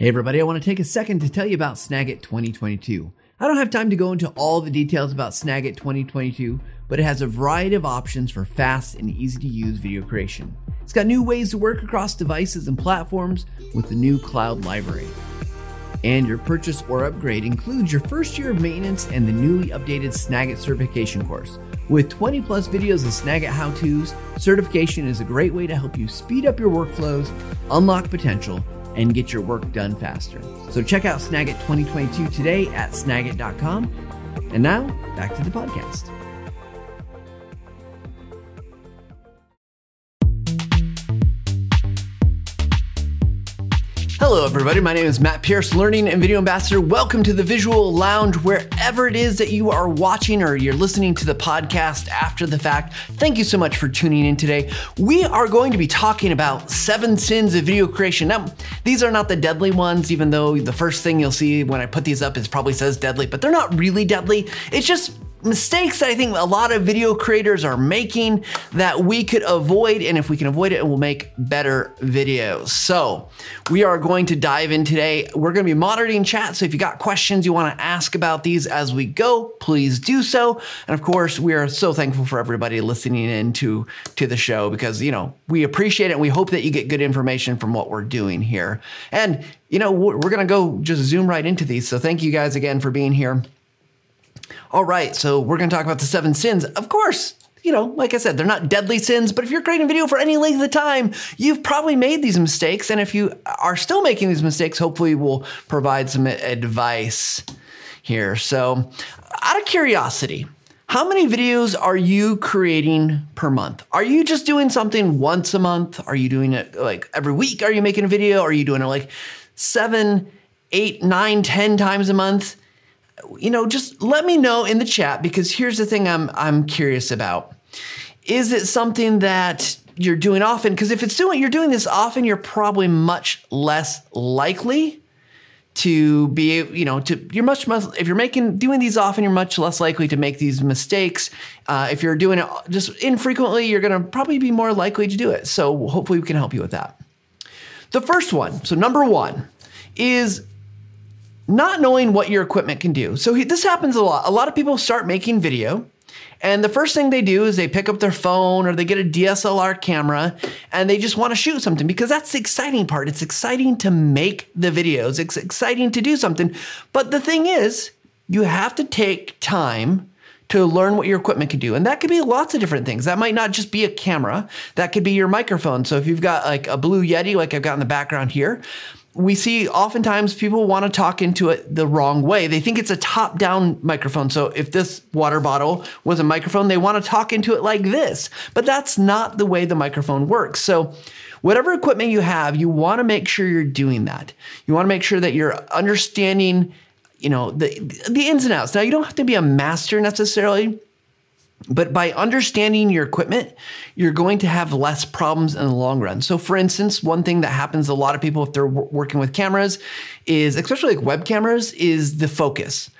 Hey everybody, I want to take a second to tell you about Snagit 2022. I don't have time to go into all the details about Snagit 2022, but it has a variety of options for fast and easy to use video creation. It's got new ways to work across devices and platforms with the new cloud library. And your purchase or upgrade includes your first year of maintenance and the newly updated Snagit certification course. With 20 plus videos of Snagit how to's, certification is a great way to help you speed up your workflows, unlock potential, and get your work done faster. So check out Snagit 2022 today at snagit.com. And now, back to the podcast. Hello, everybody. My name is Matt Pierce, Learning and Video Ambassador. Welcome to the Visual Lounge, wherever it is that you are watching or you're listening to the podcast after the fact. Thank you so much for tuning in today. We are going to be talking about seven sins of video creation. Now, these are not the deadly ones, even though the first thing you'll see when I put these up is probably says deadly, but they're not really deadly. It's just mistakes that I think a lot of video creators are making that we could avoid. And if we can avoid it, we'll make better videos. So we are going to dive in today. We're going to be monitoring chat. So if you got questions you want to ask about these as we go, please do so. And of course, we are so thankful for everybody listening in to, to the show because, you know, we appreciate it. we hope that you get good information from what we're doing here. And, you know, we're going to go just zoom right into these. So thank you guys again for being here. All right, so we're going to talk about the seven sins. Of course, you know, like I said, they're not deadly sins, but if you're creating video for any length of time, you've probably made these mistakes. And if you are still making these mistakes, hopefully we'll provide some advice here. So, out of curiosity, how many videos are you creating per month? Are you just doing something once a month? Are you doing it like every week? Are you making a video? Are you doing it like seven, eight, nine, ten times a month? You know, just let me know in the chat because here's the thing I'm I'm curious about. Is it something that you're doing often? Because if it's doing you're doing this often, you're probably much less likely to be you know to you're much much if you're making doing these often you're much less likely to make these mistakes uh, if you're doing it just infrequently you're going to probably be more likely to do it so hopefully we can help you with that the first one so number one is not knowing what your equipment can do. So he, this happens a lot. A lot of people start making video, and the first thing they do is they pick up their phone or they get a DSLR camera and they just want to shoot something because that's the exciting part. It's exciting to make the videos, it's exciting to do something. But the thing is, you have to take time to learn what your equipment can do. And that could be lots of different things. That might not just be a camera, that could be your microphone. So if you've got like a Blue Yeti, like I've got in the background here, we see oftentimes people want to talk into it the wrong way. They think it's a top down microphone. So if this water bottle was a microphone, they want to talk into it like this. But that's not the way the microphone works. So whatever equipment you have, you want to make sure you're doing that. You want to make sure that you're understanding, you know, the the ins and outs. Now you don't have to be a master necessarily but by understanding your equipment, you're going to have less problems in the long run. So, for instance, one thing that happens a lot of people if they're working with cameras is, especially like web cameras, is the focus.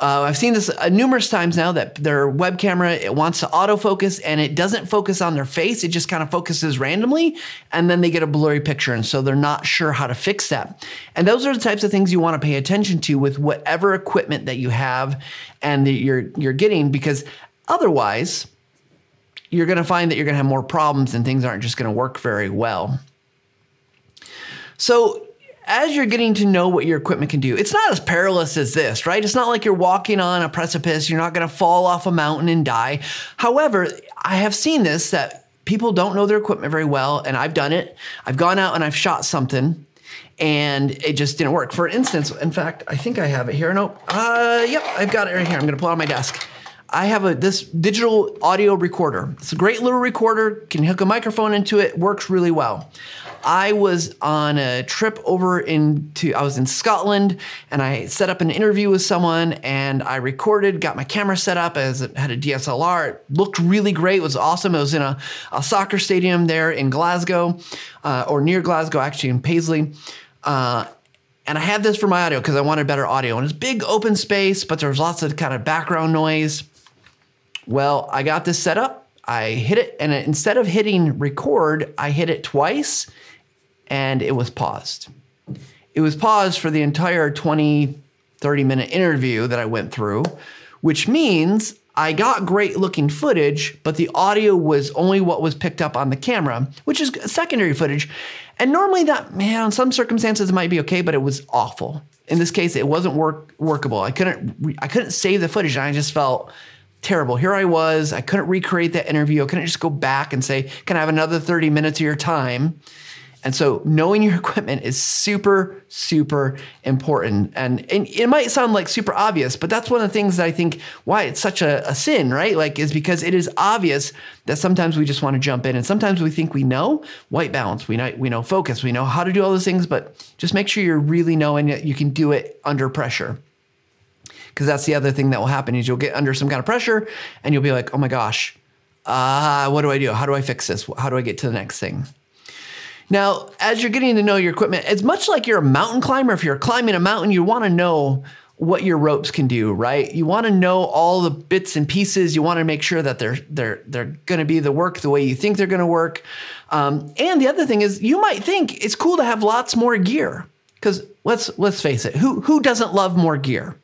Uh, I've seen this uh, numerous times now that their web camera it wants to autofocus and it doesn't focus on their face. It just kind of focuses randomly, and then they get a blurry picture, and so they're not sure how to fix that. And those are the types of things you want to pay attention to with whatever equipment that you have and that you're you're getting, because Otherwise, you're going to find that you're going to have more problems and things aren't just going to work very well. So, as you're getting to know what your equipment can do, it's not as perilous as this, right? It's not like you're walking on a precipice, you're not going to fall off a mountain and die. However, I have seen this that people don't know their equipment very well, and I've done it. I've gone out and I've shot something and it just didn't work. For instance, in fact, I think I have it here. No, uh, yep, I've got it right here. I'm going to pull it on my desk. I have a this digital audio recorder. It's a great little recorder. Can hook a microphone into it. Works really well. I was on a trip over into I was in Scotland and I set up an interview with someone and I recorded, got my camera set up as it had a DSLR. It looked really great. It was awesome. It was in a, a soccer stadium there in Glasgow, uh, or near Glasgow, actually in Paisley. Uh, and I had this for my audio because I wanted better audio. And it's big open space, but there was lots of kind of background noise. Well, I got this set up. I hit it, and instead of hitting record, I hit it twice and it was paused. it was paused for the entire 20, 30 minute interview that I went through, which means I got great looking footage, but the audio was only what was picked up on the camera, which is secondary footage. And normally that, man, some circumstances it might be okay, but it was awful. In this case, it wasn't work workable. I couldn't I couldn't save the footage and I just felt terrible. Here I was, I couldn't recreate that interview. I couldn't just go back and say, "Can I have another 30 minutes of your time?" And so knowing your equipment is super, super important. And, and it might sound like super obvious, but that's one of the things that I think why it's such a, a sin, right? Like, is because it is obvious that sometimes we just want to jump in and sometimes we think we know white balance, we know, we know focus, we know how to do all those things, but just make sure you're really knowing that you can do it under pressure because that's the other thing that will happen is you'll get under some kind of pressure and you'll be like, oh my gosh, uh, what do I do? How do I fix this? How do I get to the next thing? Now, as you're getting to know your equipment, it's much like you're a mountain climber. If you're climbing a mountain, you want to know what your ropes can do, right? You want to know all the bits and pieces. You want to make sure that they're they're they're going to be the work the way you think they're going to work. Um, and the other thing is, you might think it's cool to have lots more gear because let's let's face it, who who doesn't love more gear?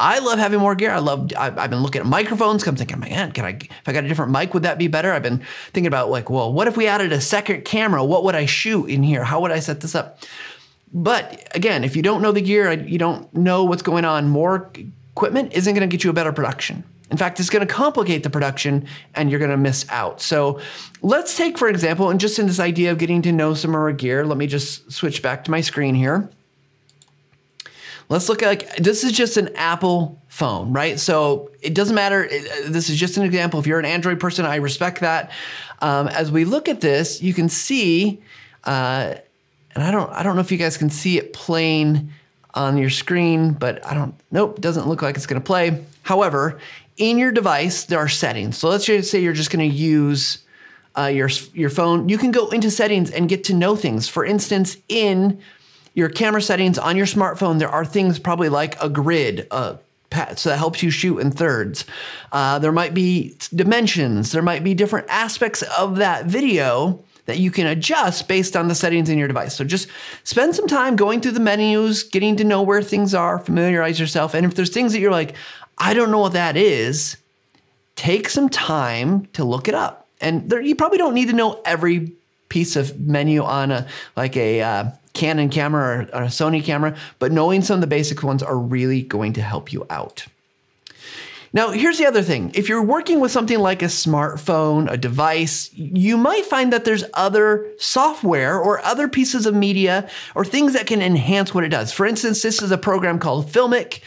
I love having more gear. I love. I've, I've been looking at microphones. I'm thinking, man, can I? If I got a different mic, would that be better? I've been thinking about like, well, what if we added a second camera? What would I shoot in here? How would I set this up? But again, if you don't know the gear, you don't know what's going on. More equipment isn't going to get you a better production. In fact, it's going to complicate the production and you're going to miss out. So let's take, for example, and just in this idea of getting to know some more gear, let me just switch back to my screen here. Let's look at like this is just an Apple phone, right? So it doesn't matter. This is just an example. If you're an Android person, I respect that. Um, as we look at this, you can see, uh, and I don't, I don't know if you guys can see it playing on your screen, but I don't. Nope, doesn't look like it's going to play. However, in your device there are settings. So let's just say you're just going to use uh, your your phone. You can go into settings and get to know things. For instance, in your camera settings on your smartphone, there are things probably like a grid, uh, so that helps you shoot in thirds. Uh, there might be dimensions. There might be different aspects of that video that you can adjust based on the settings in your device. So just spend some time going through the menus, getting to know where things are, familiarize yourself. And if there's things that you're like, I don't know what that is, take some time to look it up. And there, you probably don't need to know every piece of menu on a like a uh, Canon camera or, or a Sony camera, but knowing some of the basic ones are really going to help you out. Now, here's the other thing. If you're working with something like a smartphone, a device, you might find that there's other software or other pieces of media or things that can enhance what it does. For instance, this is a program called Filmic.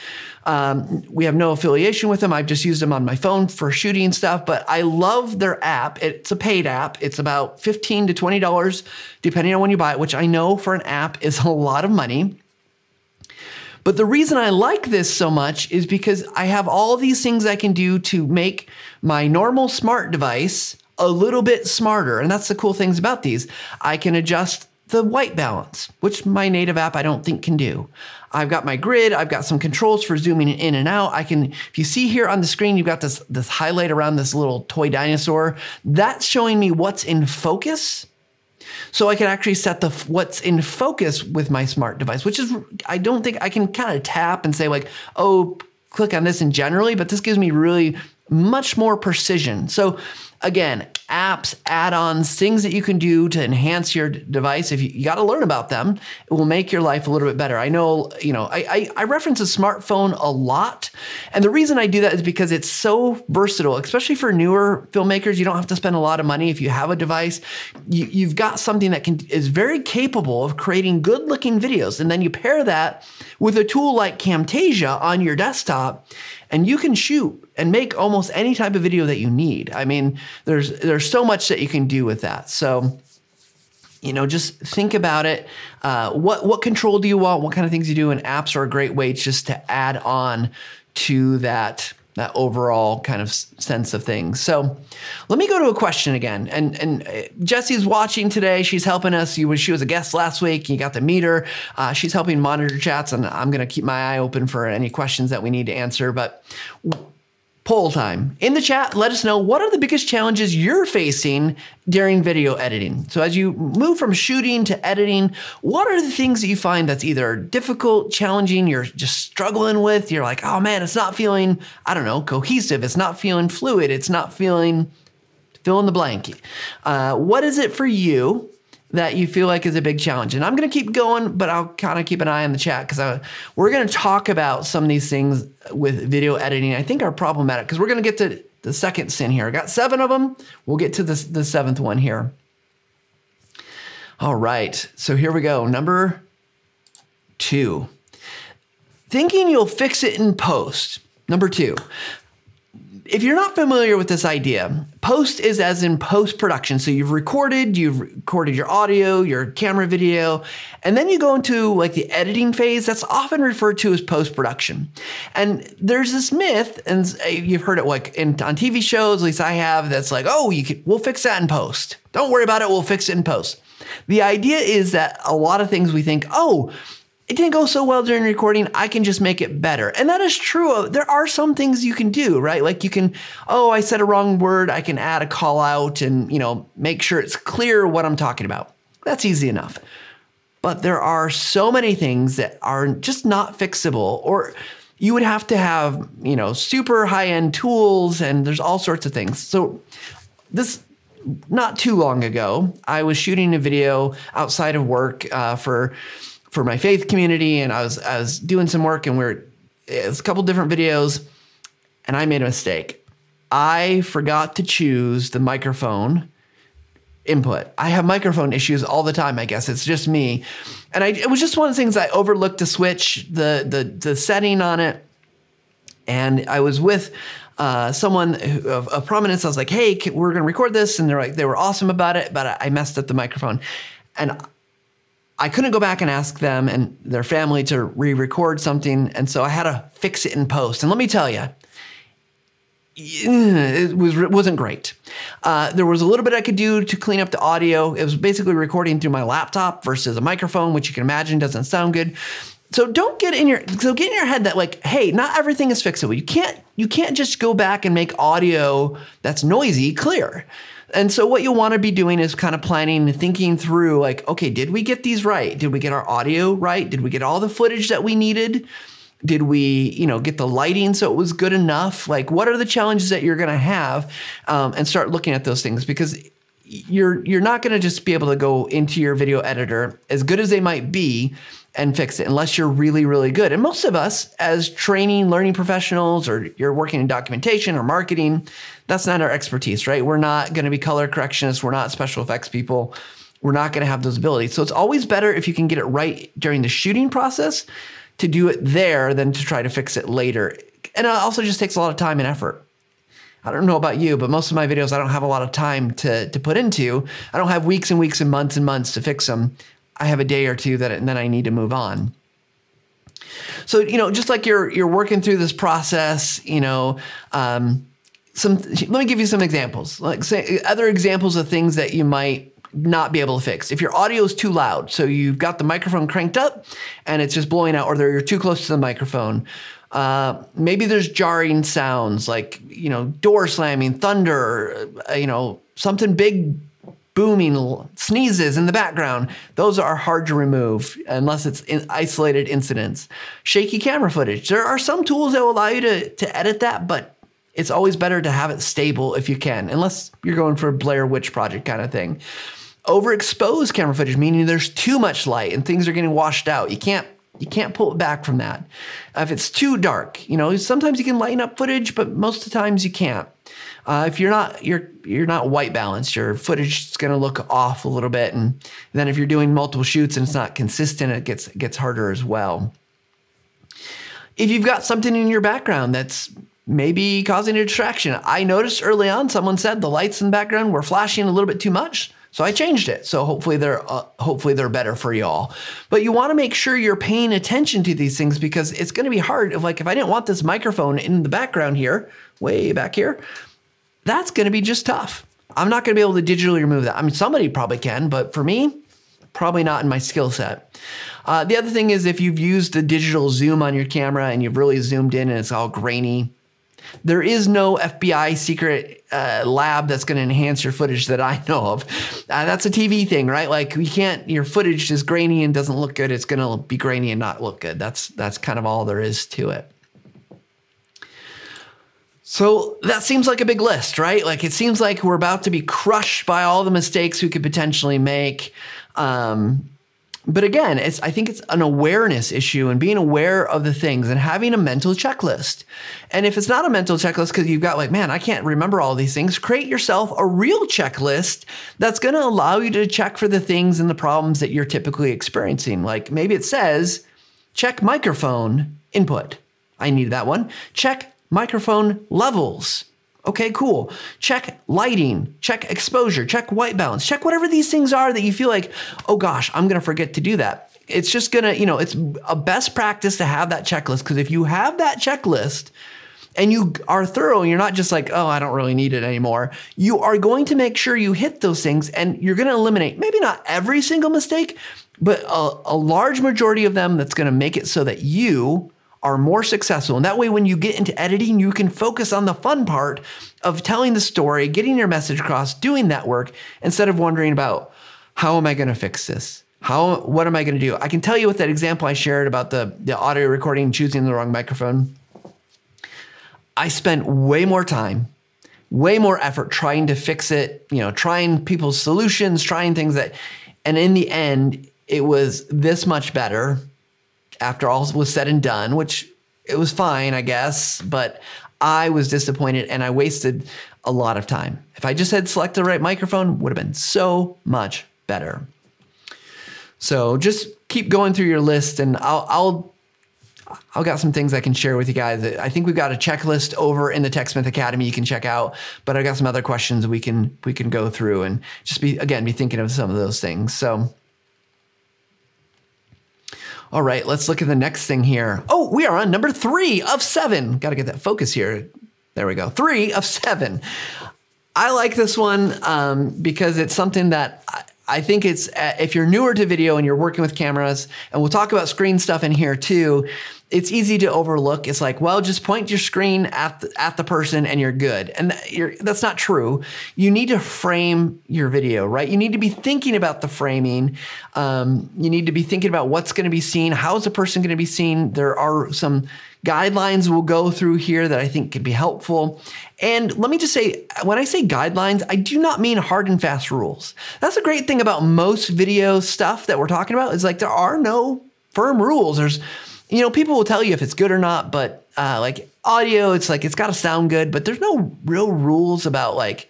Um, we have no affiliation with them. I've just used them on my phone for shooting stuff, but I love their app. It's a paid app. It's about 15 to $20 depending on when you buy it, which I know for an app is a lot of money. But the reason I like this so much is because I have all these things I can do to make my normal smart device a little bit smarter. And that's the cool things about these. I can adjust the white balance, which my native app I don't think can do. I've got my grid, I've got some controls for zooming in and out. I can, if you see here on the screen, you've got this, this highlight around this little toy dinosaur. That's showing me what's in focus. So I can actually set the what's in focus with my smart device, which is I don't think I can kind of tap and say like, oh, click on this in generally, but this gives me really much more precision. So again, apps, add-ons, things that you can do to enhance your device. If you, you got to learn about them, it will make your life a little bit better. I know, you know, I, I, I reference a smartphone a lot, and the reason I do that is because it's so versatile, especially for newer filmmakers. You don't have to spend a lot of money if you have a device. You, you've got something that can is very capable of creating good-looking videos, and then you pair that with a tool like Camtasia on your desktop, and you can shoot and make almost any type of video that you need. I mean, there's there's so much that you can do with that. So you know, just think about it. Uh, what what control do you want? What kind of things you do? And apps are a great way just to add on to that that overall kind of sense of things. So let me go to a question again. And and uh, Jesse's watching today. She's helping us. Was, she was a guest last week. You got to meet her. Uh, she's helping monitor chats, and I'm going to keep my eye open for any questions that we need to answer. But poll time. In the chat, let us know what are the biggest challenges you're facing during video editing. So as you move from shooting to editing, what are the things that you find that's either difficult, challenging, you're just struggling with? You're like, oh man, it's not feeling, I don't know, cohesive. It's not feeling fluid. It's not feeling fill in the blank. Uh, what is it for you? That you feel like is a big challenge. And I'm going to keep going, but I'll kind of keep an eye on the chat because we're going to talk about some of these things with video editing. I think are problematic because we're going to get to the second sin here. I got seven of them. We'll get to the, the seventh one here. All right. So here we go. Number two. Thinking you'll fix it in post. Number two, if you're not familiar with this idea, post is as in post production. So you've recorded, you've recorded your audio, your camera video, and then you go into like the editing phase. That's often referred to as post production. And there's this myth, and uh, you've heard it like in, on TV shows, at least I have, that's like, oh, you can, we'll fix that in post. Don't worry about it, we'll fix it in post. The idea is that a lot of things we think, oh, it didn't go so well during recording. I can just make it better. And that is true. There are some things you can do, right? Like you can, oh, I said a wrong word. I can add a call out and, you know, make sure it's clear what I'm talking about. That's easy enough. But there are so many things that are just not fixable or you would have to have, you know, super high end tools and there's all sorts of things. So this not too long ago, I was shooting a video outside of work uh, for for my faith community, and I was I was doing some work, and we're it's a couple different videos, and I made a mistake. I forgot to choose the microphone input. I have microphone issues all the time. I guess it's just me, and I it was just one of the things I overlooked to switch the the the setting on it, and I was with. Uh, someone of, of, prominence, I was like, "Hey, we're going to record this," and they're like, they were awesome about it, but I messed up the microphone, and I couldn't go back and ask them and their family to re record something. And so I had to fix it in post. And let me tell you, it was wasn't great. Uh, there was a little bit I could do to clean up the audio. It was basically recording through my laptop versus a microphone, which you can imagine doesn't sound good. So don't get in your so get in your head that like, hey, not everything is fixable. You can't you can't just go back and make audio that's noisy clear. And so what you'll want to be doing is kind of planning and thinking through like, okay, did we get these right? Did we get our audio right? Did we get all the footage that we needed? Did we, you know, get the lighting so it was good enough? Like, what are the challenges that you're going to have? Um, and start looking at those things because you're you're not going to just be able to go into your video editor as good as they might be and fix it unless you're really really good. And most of us as training learning professionals or you're working in documentation or marketing that's not our expertise right? We're not going to be color correctionists. We're not special effects people. We're not going to have those abilities. So it's always better if you can get it right during the shooting process to do it there than to try to fix it later. And it also just takes a lot of time and effort. I don't know about you, but most of my videos I don't have a lot of time to to put into. I don't have weeks and weeks and months and months to fix them. I have a day or two that and then I need to move on. So you know, just like you're you're working through this process, you know, um, some let me give you some examples. Like say other examples of things that you might not be able to fix. If your audio is too loud, so you've got the microphone cranked up and it's just blowing out, or you're too close to the microphone. Uh, maybe there's jarring sounds like you know door slamming, thunder, uh, you know something big booming sneezes in the background. Those are hard to remove unless it's in isolated incidents. Shaky camera footage. There are some tools that will allow you to, to edit that, but it's always better to have it stable if you can, unless you're going for a Blair Witch Project kind of thing. Overexposed camera footage, meaning there's too much light and things are getting washed out. You can't you can't pull it back from that. If it's too dark, you know, sometimes you can lighten up footage, but most of the times you can't. Uh, if you're not you're you're not white balanced, your footage is going to look off a little bit, and then if you're doing multiple shoots and it's not consistent, it gets gets harder as well. If you've got something in your background that's maybe causing a distraction, I noticed early on someone said the lights in the background were flashing a little bit too much. So I changed it. So hopefully they're uh, hopefully they're better for y'all. But you want to make sure you're paying attention to these things because it's going to be hard. If like if I didn't want this microphone in the background here, way back here, that's going to be just tough. I'm not going to be able to digitally remove that. I mean, somebody probably can, but for me, probably not in my skill set. Uh, the other thing is if you've used a digital zoom on your camera and you've really zoomed in and it's all grainy, There is no FBI secret uh, lab that's going to enhance your footage that I know of. Uh, that's a TV thing, right? Like you can't. Your footage is grainy and doesn't look good. It's going to be grainy and not look good. That's that's kind of all there is to it. So that seems like a big list, right? Like it seems like we're about to be crushed by all the mistakes we could potentially make. Um, but again, it's I think it's an awareness issue and being aware of the things and having a mental checklist. And if it's not a mental checklist because you've got like, man, I can't remember all these things, create yourself a real checklist that's going to allow you to check for the things and the problems that you're typically experiencing. Like maybe it says, check microphone input. I need that one. Check microphone levels. Okay, cool. Check lighting, check exposure, check white balance, check whatever these things are that you feel like, oh gosh, I'm gonna forget to do that. It's just gonna, you know, it's a best practice to have that checklist because if you have that checklist, and you are thorough and you're not just like, oh, I don't really need it anymore. You are going to make sure you hit those things and you're going to eliminate maybe not every single mistake, but a, a large majority of them that's going to make it so that you are more successful. And that way, when you get into editing, you can focus on the fun part of telling the story, getting your message across, doing that work, instead of wondering about how am I going to fix this? How, what am I going to do? I can tell you with that example I shared about the, the audio recording, choosing the wrong microphone. I spent way more time, way more effort trying to fix it, you know, trying people's solutions, trying things that, and in the end, it was this much better after all was said and done, which it was fine, I guess, but I was disappointed and I wasted a lot of time. If I just had selected the right microphone, would have been so much better. So just keep going through your list and I'll I'll I've got some things I can share with you guys. I think we've got a checklist over in the TechSmith Academy you can check out, but I've got some other questions we can we can go through and just be again be thinking of some of those things. So all right, let's look at the next thing here. Oh, we are on number three of seven. Got to get that focus here. There we go. Three of seven. I like this one um, because it's something that I, think it's uh, if you're newer to video and you're working with cameras, and we'll talk about screen stuff in here too it's easy to overlook. It's like, well, just point your screen at the, at the person and you're good. And that's not true. You need to frame your video, right? You need to be thinking about the framing. Um, you need to be thinking about what's going to be seen. How is a person going to be seen? There are some guidelines we'll go through here that I think could be helpful. And let me just say, when I say guidelines, I do not mean hard and fast rules. That's a great thing about most video stuff that we're talking about is like there are no firm rules. There's you know, people will tell you if it's good or not, but uh, like audio, it's like it's got to sound good, but there's no real rules about like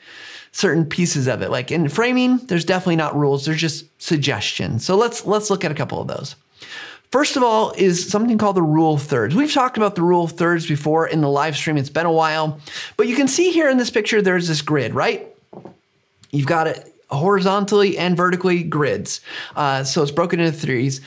certain pieces of it. Like in framing, there's definitely not rules. There's just suggestions. So let's let's look at a couple of those. First of all, is something called the rule of thirds. We've talked about the rule of thirds before in the live stream. It's been a while, but you can see here in this picture, there's this grid, right? You've got it horizontally and vertically grids. Uh, so it's broken into threes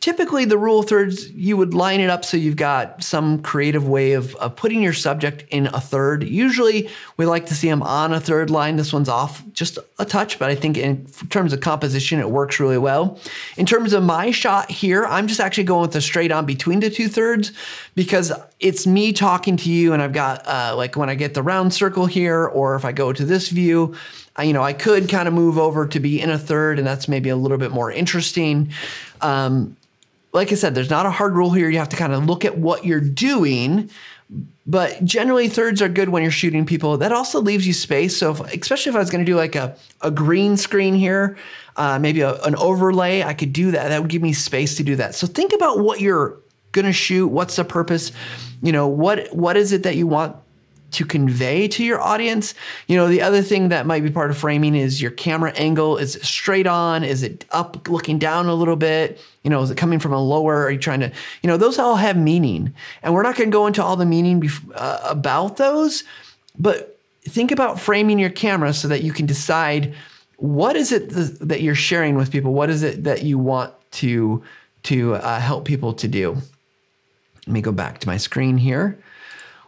typically the rule of thirds you would line it up so you've got some creative way of, of, putting your subject in a third. Usually we like to see them on a third line. This one's off just a touch but i think in terms of composition it works really well. In terms of my shot here i'm just actually going with a straight on between the two thirds because it's me talking to you and i've got uh, like when i get the round circle here or if i go to this view You know, I could kind of move over to be in a third, and that's maybe a little bit more interesting. Um, like I said, there's not a hard rule here. You have to kind of look at what you're doing. But generally, thirds are good when you're shooting people. That also leaves you space. So, if, especially if I was going to do like a, a green screen here, uh, maybe a, an overlay, I could do that. That would give me space to do that. So, think about what you're going to shoot. What's the purpose? You know, what what is it that you want to convey to your audience. You know, the other thing that might be part of framing is your camera angle. Is it straight on? Is it up looking down a little bit? You know, is it coming from a lower? Are you trying to, you know, those all have meaning. And we're not going to go into all the meaning bef- uh, about those, but think about framing your camera so that you can decide what is it th- that you're sharing with people? What is it that you want to, to uh, help people to do? Let me go back to my screen here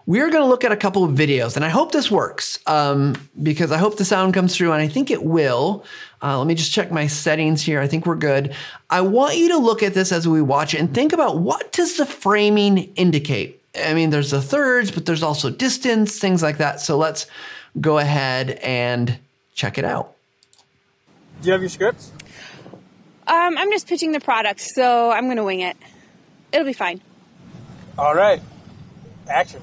we're going to look at a couple of videos, and I hope this works um, because I hope the sound comes through, and I think it will. Uh, let me just check my settings here. I think we're good. I want you to look at this as we watch it and think about what does the framing indicate? I mean, there's the thirds, but there's also distance, things like that. So let's go ahead and check it out. Do you have your scripts? Um, I'm just pitching the product, so I'm gonna wing it. It'll be fine. All right. Action.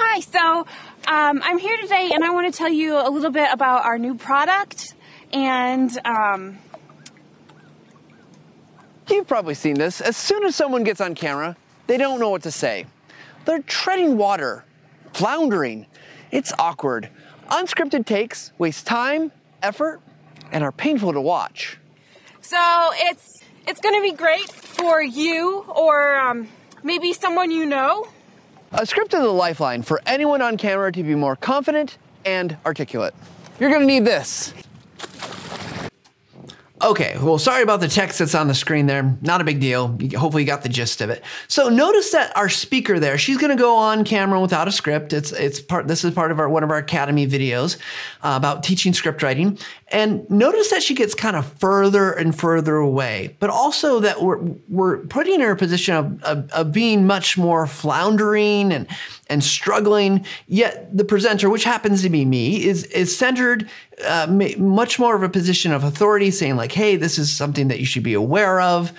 Hi, so um, I'm here today and I want to tell you a little bit about our new product and um, You've probably seen this. As soon as someone gets on camera, they don't know what to say. They're treading water, floundering. It's awkward. Unscripted takes waste time, effort, and are painful to watch. so it's it's gonna be great for you or um, maybe someone you know. A script is a lifeline for anyone on camera to be more confident and articulate. You're gonna need this. Okay, well, sorry about the text that's on the screen there. Not a big deal. Hopefully, you got the gist of it. So, notice that our speaker there, she's going to go on camera without a script. It's it's part. This is part of our one of our academy videos uh, about teaching script writing. And notice that she gets kind of further and further away, but also that we're we're putting her in a position of, of, of being much more floundering and and struggling. Yet the presenter, which happens to be me, is is centered uh, much more of a position of authority, saying like, "Hey, this is something that you should be aware of."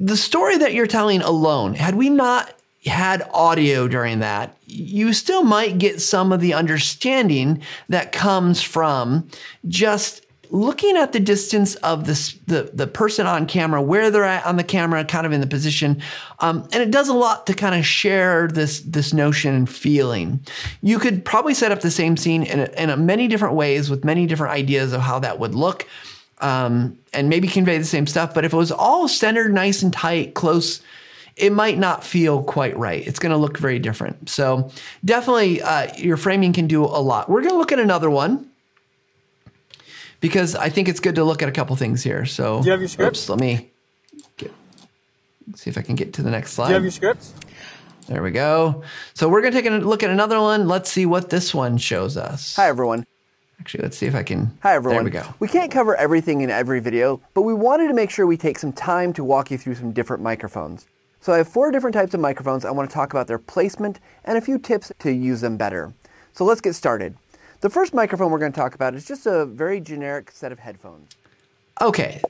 The story that you're telling alone, had we not had audio during that, you still might get some of the understanding that comes from just looking at the distance of this the the person on camera, where they're at on the camera, kind of in the position, um, and it does a lot to kind of share this this notion and feeling. You could probably set up the same scene in in a many different ways with many different ideas of how that would look, um, and maybe convey the same stuff. But if it was all centered, nice and tight, close. It might not feel quite right. It's going to look very different. So, definitely, uh, your framing can do a lot. We're going to look at another one because I think it's good to look at a couple things here. So, Do you have your script? oops, let me get, see if I can get to the next slide. Do you have your scripts? there we go. So, we're going to take a look at another one. Let's see what this one shows us. Hi everyone. Actually, let's see if I can. Hi everyone. There we go. We can't cover everything in every video, but we wanted to make sure we take some time to walk you through some different microphones. So I have four different types of microphones. I want to talk about their placement and a few tips to use them better. So let's get started. The first microphone we're going to talk about is just a very generic set of headphones. Okay.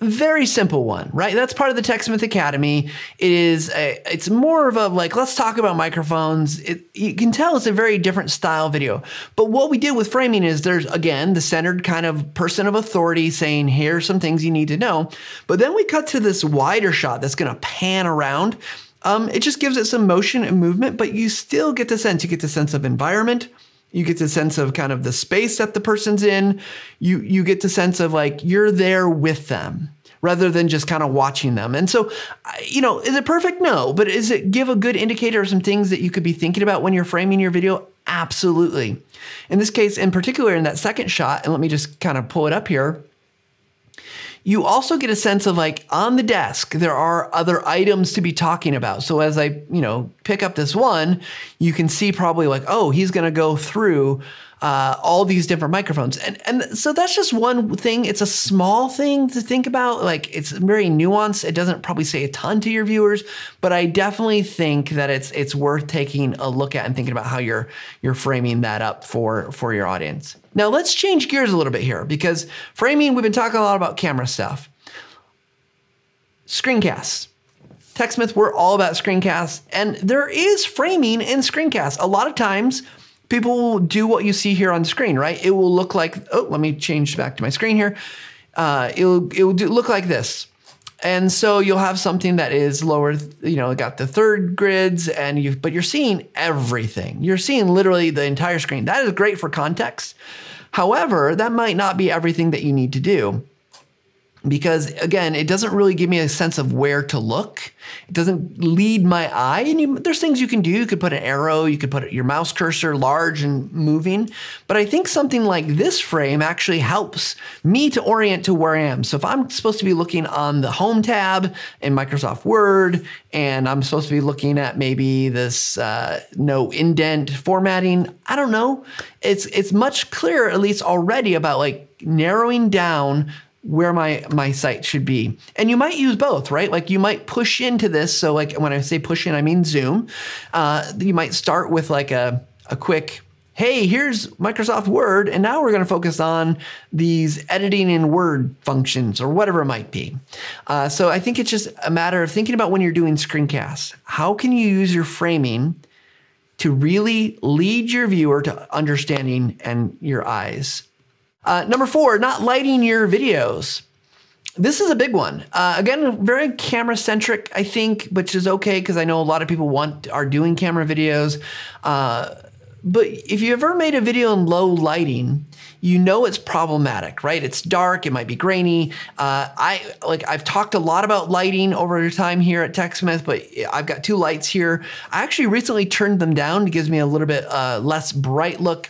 Very simple one, right? That's part of the TechSmith Academy. It is a, it's more of a like, let's talk about microphones. It, you can tell it's a very different style video. But what we did with framing is there's again the centered kind of person of authority saying, here's some things you need to know. But then we cut to this wider shot that's going to pan around. Um, it just gives it some motion and movement, but you still get the sense. You get the sense of environment. You get the sense of kind of the space that the person's in. You you get the sense of like you're there with them rather than just kind of watching them. And so, you know, is it perfect? No, but is it give a good indicator of some things that you could be thinking about when you're framing your video? Absolutely. In this case, in particular, in that second shot, and let me just kind of pull it up here you also get a sense of like on the desk there are other items to be talking about. So as i you know pick up this one you can see probably like oh he's going to go through uh, all these different microphones. And and so that's just one thing. It's a small thing to think about. Like it's very nuanced. It doesn't probably say a ton to your viewers but i definitely think that it's it's worth taking a look at and thinking about how you're you're framing that up for for your audience now let's change gears a little bit here because framing we've been talking a lot about camera stuff screencasts TechSmith, we're all about screencasts, and there is framing in screencasts. A lot of times, people will do what you see here on screen, right? It will look like, oh, let me change back to my screen here. Uh, it'll it will do, look like this. And so you'll have something that is lower, you know, got the third grids, and you, but you're seeing everything. You're seeing literally the entire screen. That is great for context. However, that might not be everything that you need to do because again, it doesn't really give me a sense of where to look. It doesn't lead my eye. And you, there's things you can do. You could put an arrow, you could put your mouse cursor large and moving. But I think something like this frame actually helps me to orient to where I am. So if I'm supposed to be looking on the home tab in Microsoft Word, and I'm supposed to be looking at maybe this uh, no indent formatting, I don't know. It's it's much clearer, at least already, about like narrowing down where my my sight should be. And you might use both, right? Like you might push into this. So like when I say push in, I mean zoom. Uh, you might start with like a a quick hey, here's Microsoft Word, and now we're going to focus on these editing in Word functions or whatever it might be. Uh, so I think it's just a matter of thinking about when you're doing screencasts. How can you use your framing to really lead your viewer to understanding and your eyes? Uh, number four, not lighting your videos. This is a big one. Uh, again, very camera centric, I think, which is okay because I know a lot of people want are doing camera videos. Uh, but if you ever made a video in low lighting, you know it's problematic, right? It's dark, it might be grainy. Uh, I like I've talked a lot about lighting over time here at TechSmith, but I've got two lights here. I actually recently turned them down. It gives me a little bit uh, less bright look.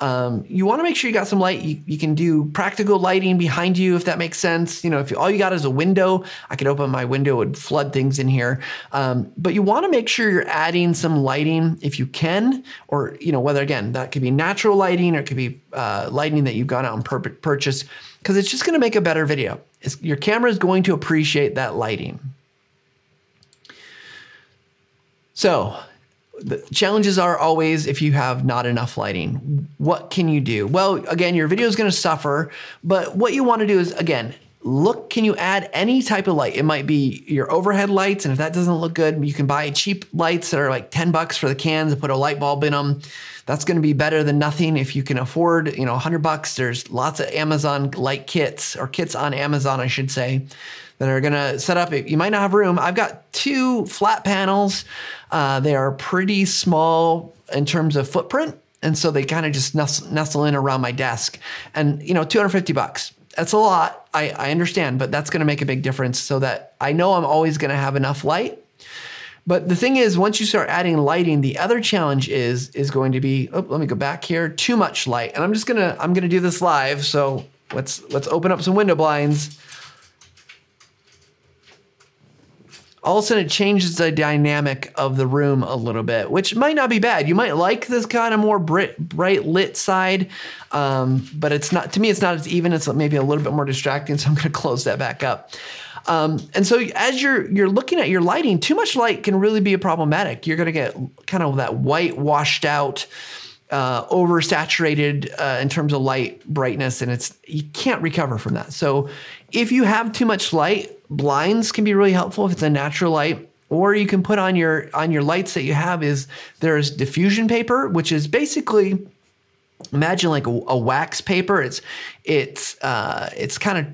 Um, you want to make sure you got some light. You, you, can do practical lighting behind you if that makes sense. You know, if you, all you got is a window, I could open my window and flood things in here. Um, but you want to make sure you're adding some lighting if you can, or you know, whether again that could be natural lighting or it could be uh, lighting that you've gone out and pur- purchased, because it's just going to make a better video. It's, your camera is going to appreciate that lighting. So the challenges are always if you have not enough lighting, what can you do? Well, again, your video is going to suffer, but what you want to do is again, look, can you add any type of light? It might be your overhead lights, and if that doesn't look good, you can buy cheap lights that are like 10 bucks for the cans and put a light bulb in them. That's going to be better than nothing if you can afford, you know, 100 bucks. There's lots of Amazon light kits or kits on Amazon, I should say, that are going to set up. You might not have room. I've got two flat panels. Uh, they are pretty small in terms of footprint. And so they kind of just nestle in around my desk. And, you know, 250 bucks. That's a lot. I, I understand, but that's going to make a big difference so that I know I'm always going to have enough light. But the thing is, once you start adding lighting, the other challenge is is going to be. Oh, let me go back here. Too much light, and I'm just gonna I'm gonna do this live. So let's let's open up some window blinds. All of a sudden it changes the dynamic of the room a little bit, which might not be bad. You might like this kind of more bright, bright lit side, um, but it's not, to me, it's not as even. It's maybe a little bit more distracting. So I'm going to close that back up. Um, and so as you're you're looking at your lighting, too much light can really be problematic. You're going to get kind of that white washed out, uh, oversaturated uh, in terms of light brightness, and it's you can't recover from that. So if you have too much light, blinds can be really helpful if it's a natural light or you can put on your on your lights that you have is there's diffusion paper which is basically imagine like a, a wax paper. It's it's uh, it's kind of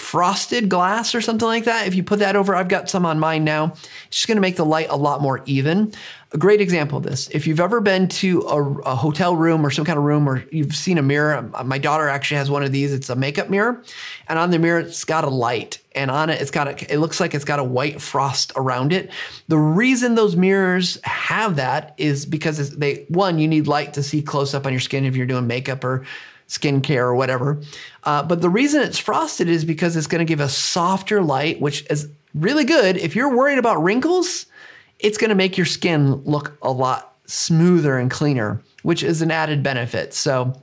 frosted glass or something like that. If you put that over i've got some on mine now. It's just going to make the light a lot more even. A great example of this if you've ever been to a, a, hotel room or some kind of room or you've seen a mirror uh, my daughter actually has one of these. It's a makeup mirror and on the mirror it's got a light and on it it's got a it looks like it's got a white frost around it. The reason those mirrors have that is because they one you need light to see close up on your skin if you're doing makeup or skincare or whatever uh, but the reason it's frosted is because it's going to give a softer light which is really good if you're worried about wrinkles it's going to make your skin look a lot smoother and cleaner, which is an added benefit. So,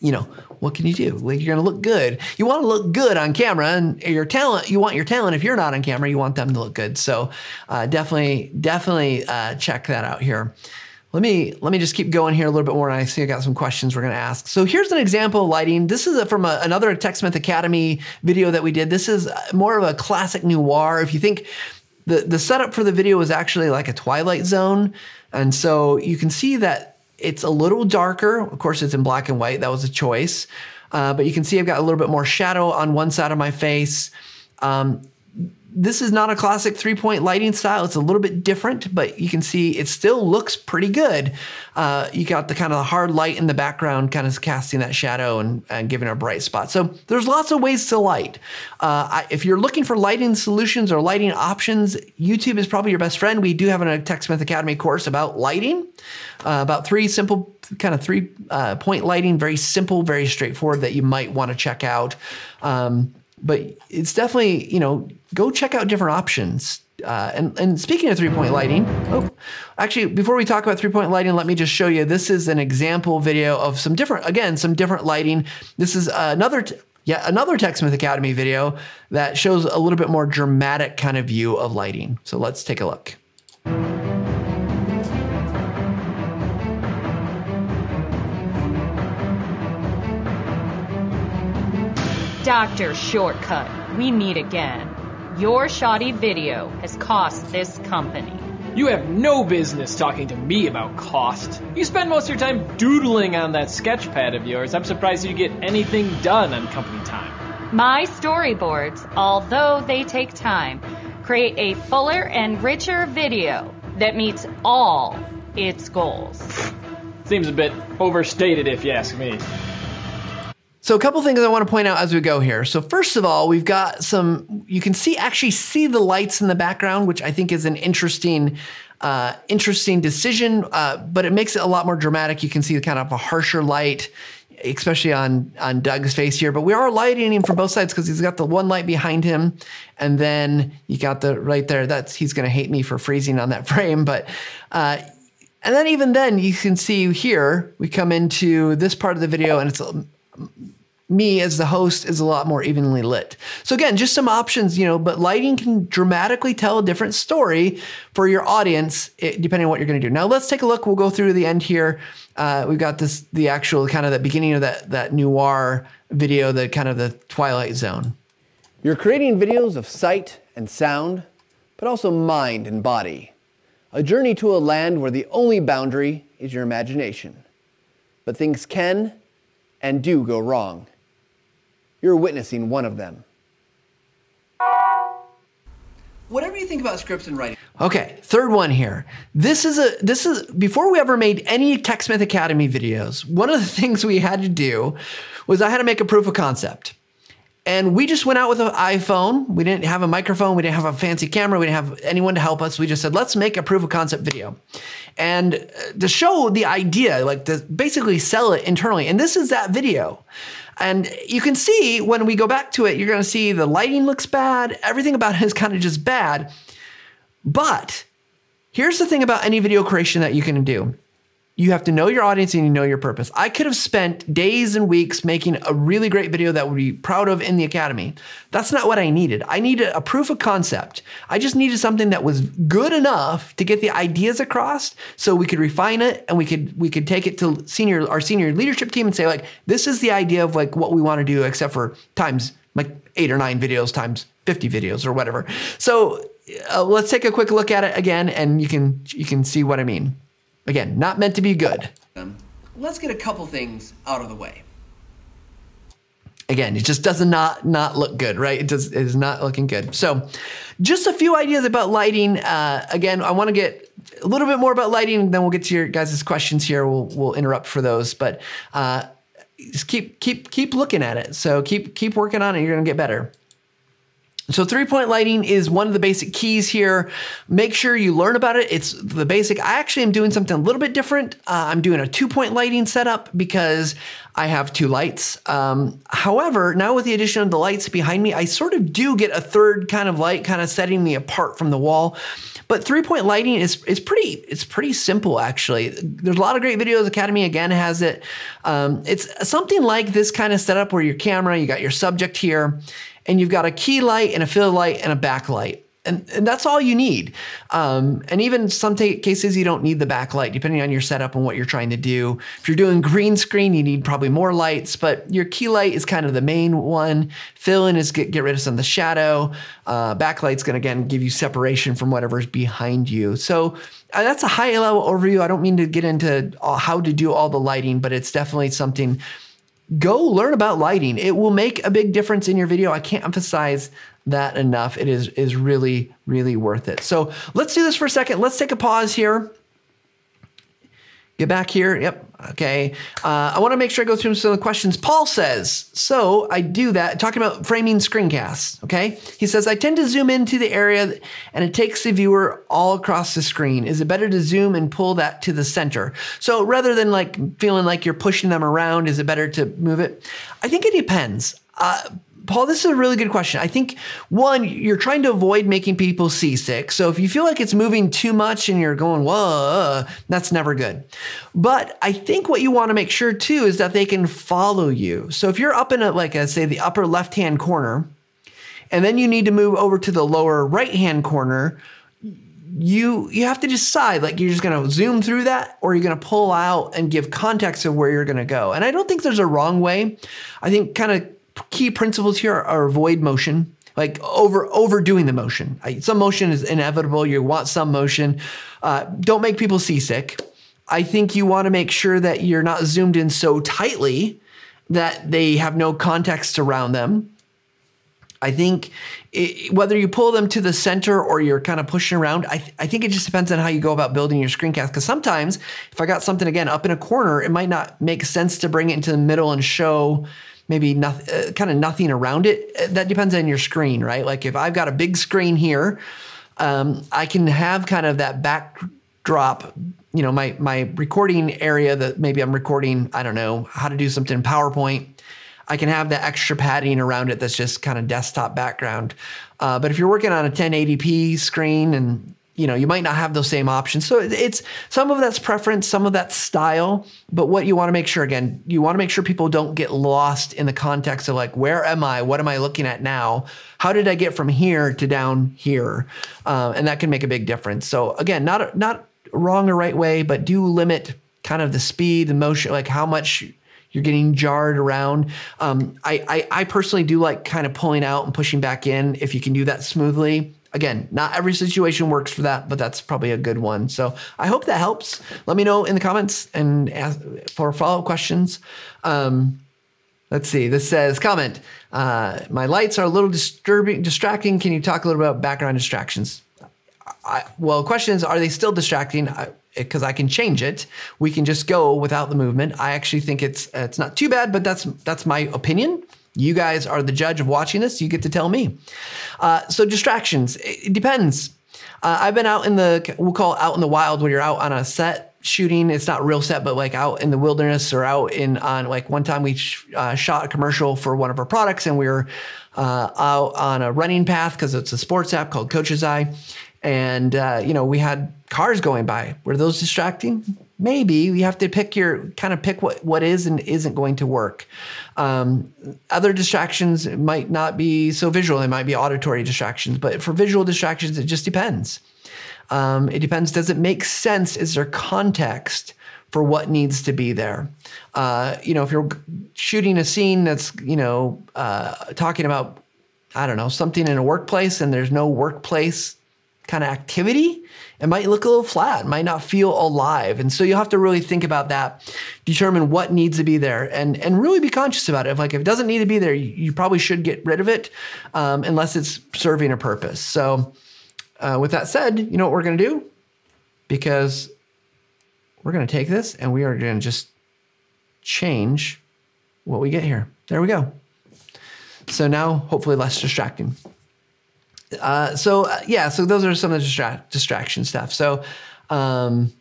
you know, what can you do? Like you're going to look good. You want to look good on camera, and your talent. You want your talent. If you're not on camera, you want them to look good. So, uh, definitely, definitely uh, check that out here. Let me let me just keep going here a little bit more. And I see I got some questions we're going to ask. So here's an example of lighting. This is a, from a, another TechSmith Academy video that we did. This is more of a classic noir. If you think the the setup for the video was actually like a twilight zone, and so you can see that it's a little darker. Of course, it's in black and white. That was a choice, uh, but you can see I've got a little bit more shadow on one side of my face. Um, this is not a classic three point lighting style. It's a little bit different, but you can see it still looks pretty good. Uh, you got the kind of hard light in the background, kind of casting that shadow and, and giving a bright spot. So there's lots of ways to light. Uh, I, if you're looking for lighting solutions or lighting options, YouTube is probably your best friend. We do have a TechSmith Academy course about lighting, uh, about three simple kind of three uh, point lighting, very simple, very straightforward that you might want to check out. Um, but it's definitely you know go check out different options. Uh, and, and speaking of three point lighting, oh, actually, before we talk about three point lighting, let me just show you. This is an example video of some different, again, some different lighting. This is another, yet another TechSmith Academy video that shows a little bit more dramatic kind of view of lighting. So let's take a look. Dr. Shortcut, we meet again. Your shoddy video has cost this company. You have no business talking to me about cost. You spend most of your time doodling on that sketch pad of yours. I'm surprised you get anything done on company time. My storyboards, although they take time, create a fuller and richer video that meets all its goals. Seems a bit overstated if you ask me. So a couple things I want to point out as we go here. So first of all, we've got some. You can see actually see the lights in the background, which I think is an interesting, uh, interesting decision. Uh, but it makes it a lot more dramatic. You can see the kind of a harsher light, especially on on Doug's face here. But we are lighting him from both sides because he's got the one light behind him, and then you got the right there. That's he's going to hate me for freezing on that frame, but. Uh, and then even then you can see here we come into this part of the video and it's me as the host is a lot more evenly lit. So again, just some options, you know, but lighting can dramatically tell a different story for your audience eh, depending on what you're going to do. Now let's take a look. We'll go through the end here. Uh, we've got this the actual kind of the beginning of that that noir video, the kind of the twilight zone. You're creating videos of sight and sound, but also mind and body. A journey to a land where the only boundary is your imagination. But things can and do go wrong. You're witnessing one of them. Whatever you think about scripts and writing. Okay, third one here. This is a this is before we ever made any TechSmith Academy videos. One of the things we had to do was I had to make a proof of concept. And we just went out with an iPhone. We didn't have a microphone. We didn't have a fancy camera. We didn't have anyone to help us. We just said, let's make a proof of concept video. And uh, to show the idea, like to basically sell it internally. And this is that video. And you can see when we go back to it, you're going to see the lighting looks bad. Everything about it is kind of just bad. But here's the thing about any video creation that you can do you have to know your audience and you know your purpose. I could have spent days and weeks making a really great video that would be proud of in the academy. That's not what I needed. I needed a proof of concept. I just needed something that was good enough to get the ideas across so we could refine it and we could we could take it to senior our senior leadership team and say like this is the idea of like what we want to do except for times like 8 or 9 videos times 50 videos or whatever. So uh, let's take a quick look at it again and you can you can see what I mean. Again, not meant to be good. Let's get a couple things out of the way. Again, it just does not not look good, right? It does it is not looking good. So, just a few ideas about lighting. Uh, again, I want to get a little bit more about lighting, then we'll get to your guys' questions here. We'll we'll interrupt for those, but uh, just keep keep keep looking at it. So keep keep working on it. You're gonna get better. So three point lighting is one of the basic keys here. Make sure you learn about it. It's the basic. I actually am doing something a little bit different. Uh, I'm doing a two point lighting setup because I have two lights. Um, however, now with the addition of the lights behind me, I sort of do get a third kind of light kind of setting me apart from the wall. But three point lighting is is pretty it's pretty simple actually. There's a lot of great videos. Academy again has it. Um, it's something like this kind of setup where your camera, you got your subject here, and you've got a key light and a fill light and a backlight. And, and that's all you need. Um, and even some t- cases, you don't need the backlight, depending on your setup and what you're trying to do. If you're doing green screen, you need probably more lights, but your key light is kind of the main one. Fill in is get, get rid of some of the shadow. Uh, backlight's going to, again, give you separation from whatever's behind you. So uh, that's a high level overview. I don't mean to get into how to do all the lighting, but it's definitely something go learn about lighting. It will make a big difference in your video. I can't emphasize that enough. It is is really really worth it. So let's do this for a second. Let's take a pause here. Get back here. Yep. Okay. Uh, I want to make sure I go through some of the questions. Paul says, so I do that, talking about framing screencasts. Okay. He says, I tend to zoom into the area and it takes the viewer all across the screen. Is it better to zoom and pull that to the center? So rather than like feeling like you're pushing them around, is it better to move it? I think it depends. Uh, Paul, this is a really good question. I think one, you're trying to avoid making people seasick. So if you feel like it's moving too much and you're going, whoa, that's never good. But I think what you want to make sure too is that they can follow you. So if you're up in a, like, a, say, the upper left hand corner, and then you need to move over to the lower right hand corner, you you have to decide like you're just going to zoom through that or you're going to pull out and give context of where you're going to go and i don't think there's a wrong way i think kind of key principles here are avoid motion like over overdoing the motion. Some motion is inevitable. You want some motion. Uh, don't make people seasick. I think you want to make sure that you're not zoomed in so tightly that they have no context around them. I think it, whether you pull them to the center or you're kind of pushing around, I, th- I think it just depends on how you go about building your screencast. Because sometimes if I got something again up in a corner, it might not make sense to bring it into the middle and show maybe nothing, uh, kind of nothing around it. Uh, that depends on your screen, right? Like if I've got a big screen here, um, I can have kind of that backdrop you know my my recording area that maybe I'm recording I don't know how to do something in PowerPoint I can have the extra padding around it that's just kind of desktop background. Uh, but if you're working on a 1080p screen and you know you might not have those same options. So it's some of that's preference some of that's style but what you want to make sure again you want to make sure people don't get lost in the context of like where am i? What am i looking at now? How did i get from here to down here? Uh, and that can make a big difference. So again not not wrong or right way but do limit kind of the speed the motion like how much you're getting jarred around. Um, I, I, I personally do like kind of pulling out and pushing back in if you can do that smoothly. Again, not every situation works for that, but that's probably a good one. So I hope that helps. Let me know in the comments and ask for follow up questions. Um, let's see. This says comment. Uh, my lights are a little disturbing, distracting. Can you talk a little about background distractions? I, well, question is, are they still distracting? because I can change it. We can just go without the movement. I actually think it's it's not too bad, but that's that's my opinion. You guys are the judge of watching this. You get to tell me. Uh, so distractions. It, depends. Uh, I've been out in the we'll call out in the wild when you're out on a set shooting. It's not real set, but like out in the wilderness or out in on like one time we sh- uh, shot a commercial for one of our products and we were uh, out on a running path because it's a sports app called Coach's Eye and uh, you know we had cars going by were those distracting maybe you have to pick your kind of pick what, what is and isn't going to work. Um, other distractions might not be so visual. They might be auditory distractions but for visual distractions it just depends. Um, it depends does it make sense? Is there context for what needs to be there? Uh, you know if you're shooting a scene that's you know uh, talking about i don't know something in a workplace and there's no workplace kind of activity, it might look a little flat, might not feel alive. And so you'll have to really think about that, determine what needs to be there, and and really be conscious about it. If like if it doesn't need to be there, you, you probably should get rid of it, um, unless it's serving a purpose. So uh, with that said, you know what we're gonna do? Because we're gonna take this and we are gonna just change what we get here. There we go. So now hopefully less distracting. Uh, so uh, yeah, so those are some of the distra- distraction stuff. So um,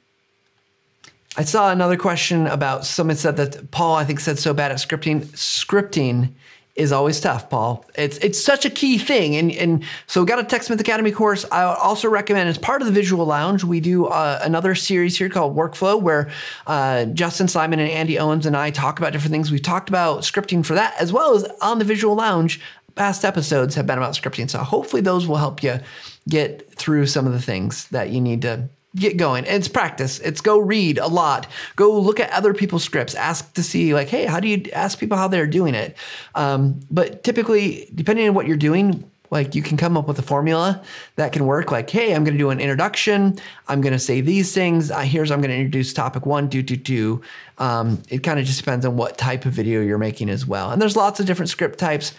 I saw another question about someone said that Paul I think said so bad at scripting. Scripting is always tough, Paul. It's it's such a key thing, and and so got a TechSmith Academy course. I also recommend as part of the Visual Lounge, we do uh, another series here called Workflow, where uh, Justin Simon and Andy Owens and I talk about different things. We've talked about scripting for that, as well as on the Visual Lounge past episodes have been about scripting. So hopefully those will help you get through some of the things that you need to get going. It's practice. It's go read a lot. Go look at other people's scripts. Ask to see like, hey, how do you ask people how they're doing it? Um, but typically, depending on what you're doing, like you can come up with a formula that can work. Like, hey, I'm going to do an introduction. I'm going to say these things. Uh, here's I'm going to introduce topic one, do, do, do. Um, it kind of just depends on what type of video you're making as well. And there's lots of different script types.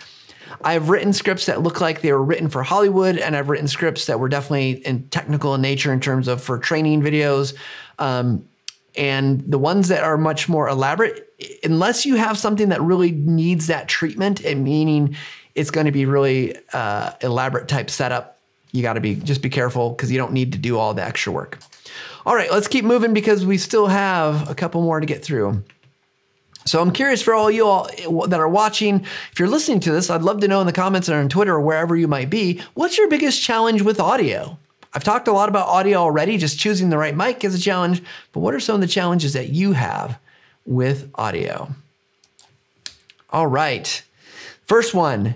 I've written scripts that look like they were written for Hollywood, and I've written scripts that were definitely in technical in nature in terms of for training videos. Um, and the ones that are much more elaborate, unless you have something that really needs that treatment, and meaning it's going to be really uh, elaborate type setup, you got to be just be careful because you don't need to do all the extra work. All right, let's keep moving because we still have a couple more to get through. So I'm curious for all you all eh, that are watching, if you're listening to this, I'd love to know in the comments or on Twitter or wherever you might be, what's your biggest challenge with audio? I've talked a lot about audio already, just choosing the right mic is a challenge, but what are some of the challenges that you have with audio? All right. First one,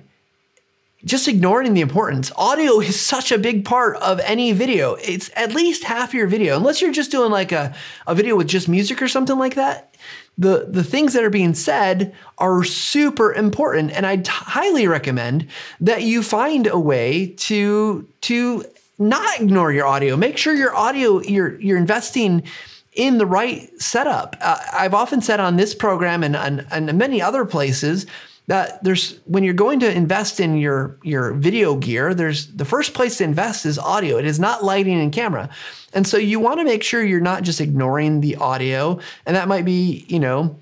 just ignoring the importance. Audio is such a big part of any video. It's at least half your video, unless you're just doing like a, a video with just music or something like that. The, the things that are being said are super important, and I'd highly recommend that you find a way to to not ignore your audio. Make sure your audio you're you're investing in the right setup. Uh, I've often said on this program and, and and many other places that there's when you're going to invest in your your video gear there's the first place to invest is audio. It is not lighting and camera. And so you want to make sure you're not just ignoring the audio and that might be you know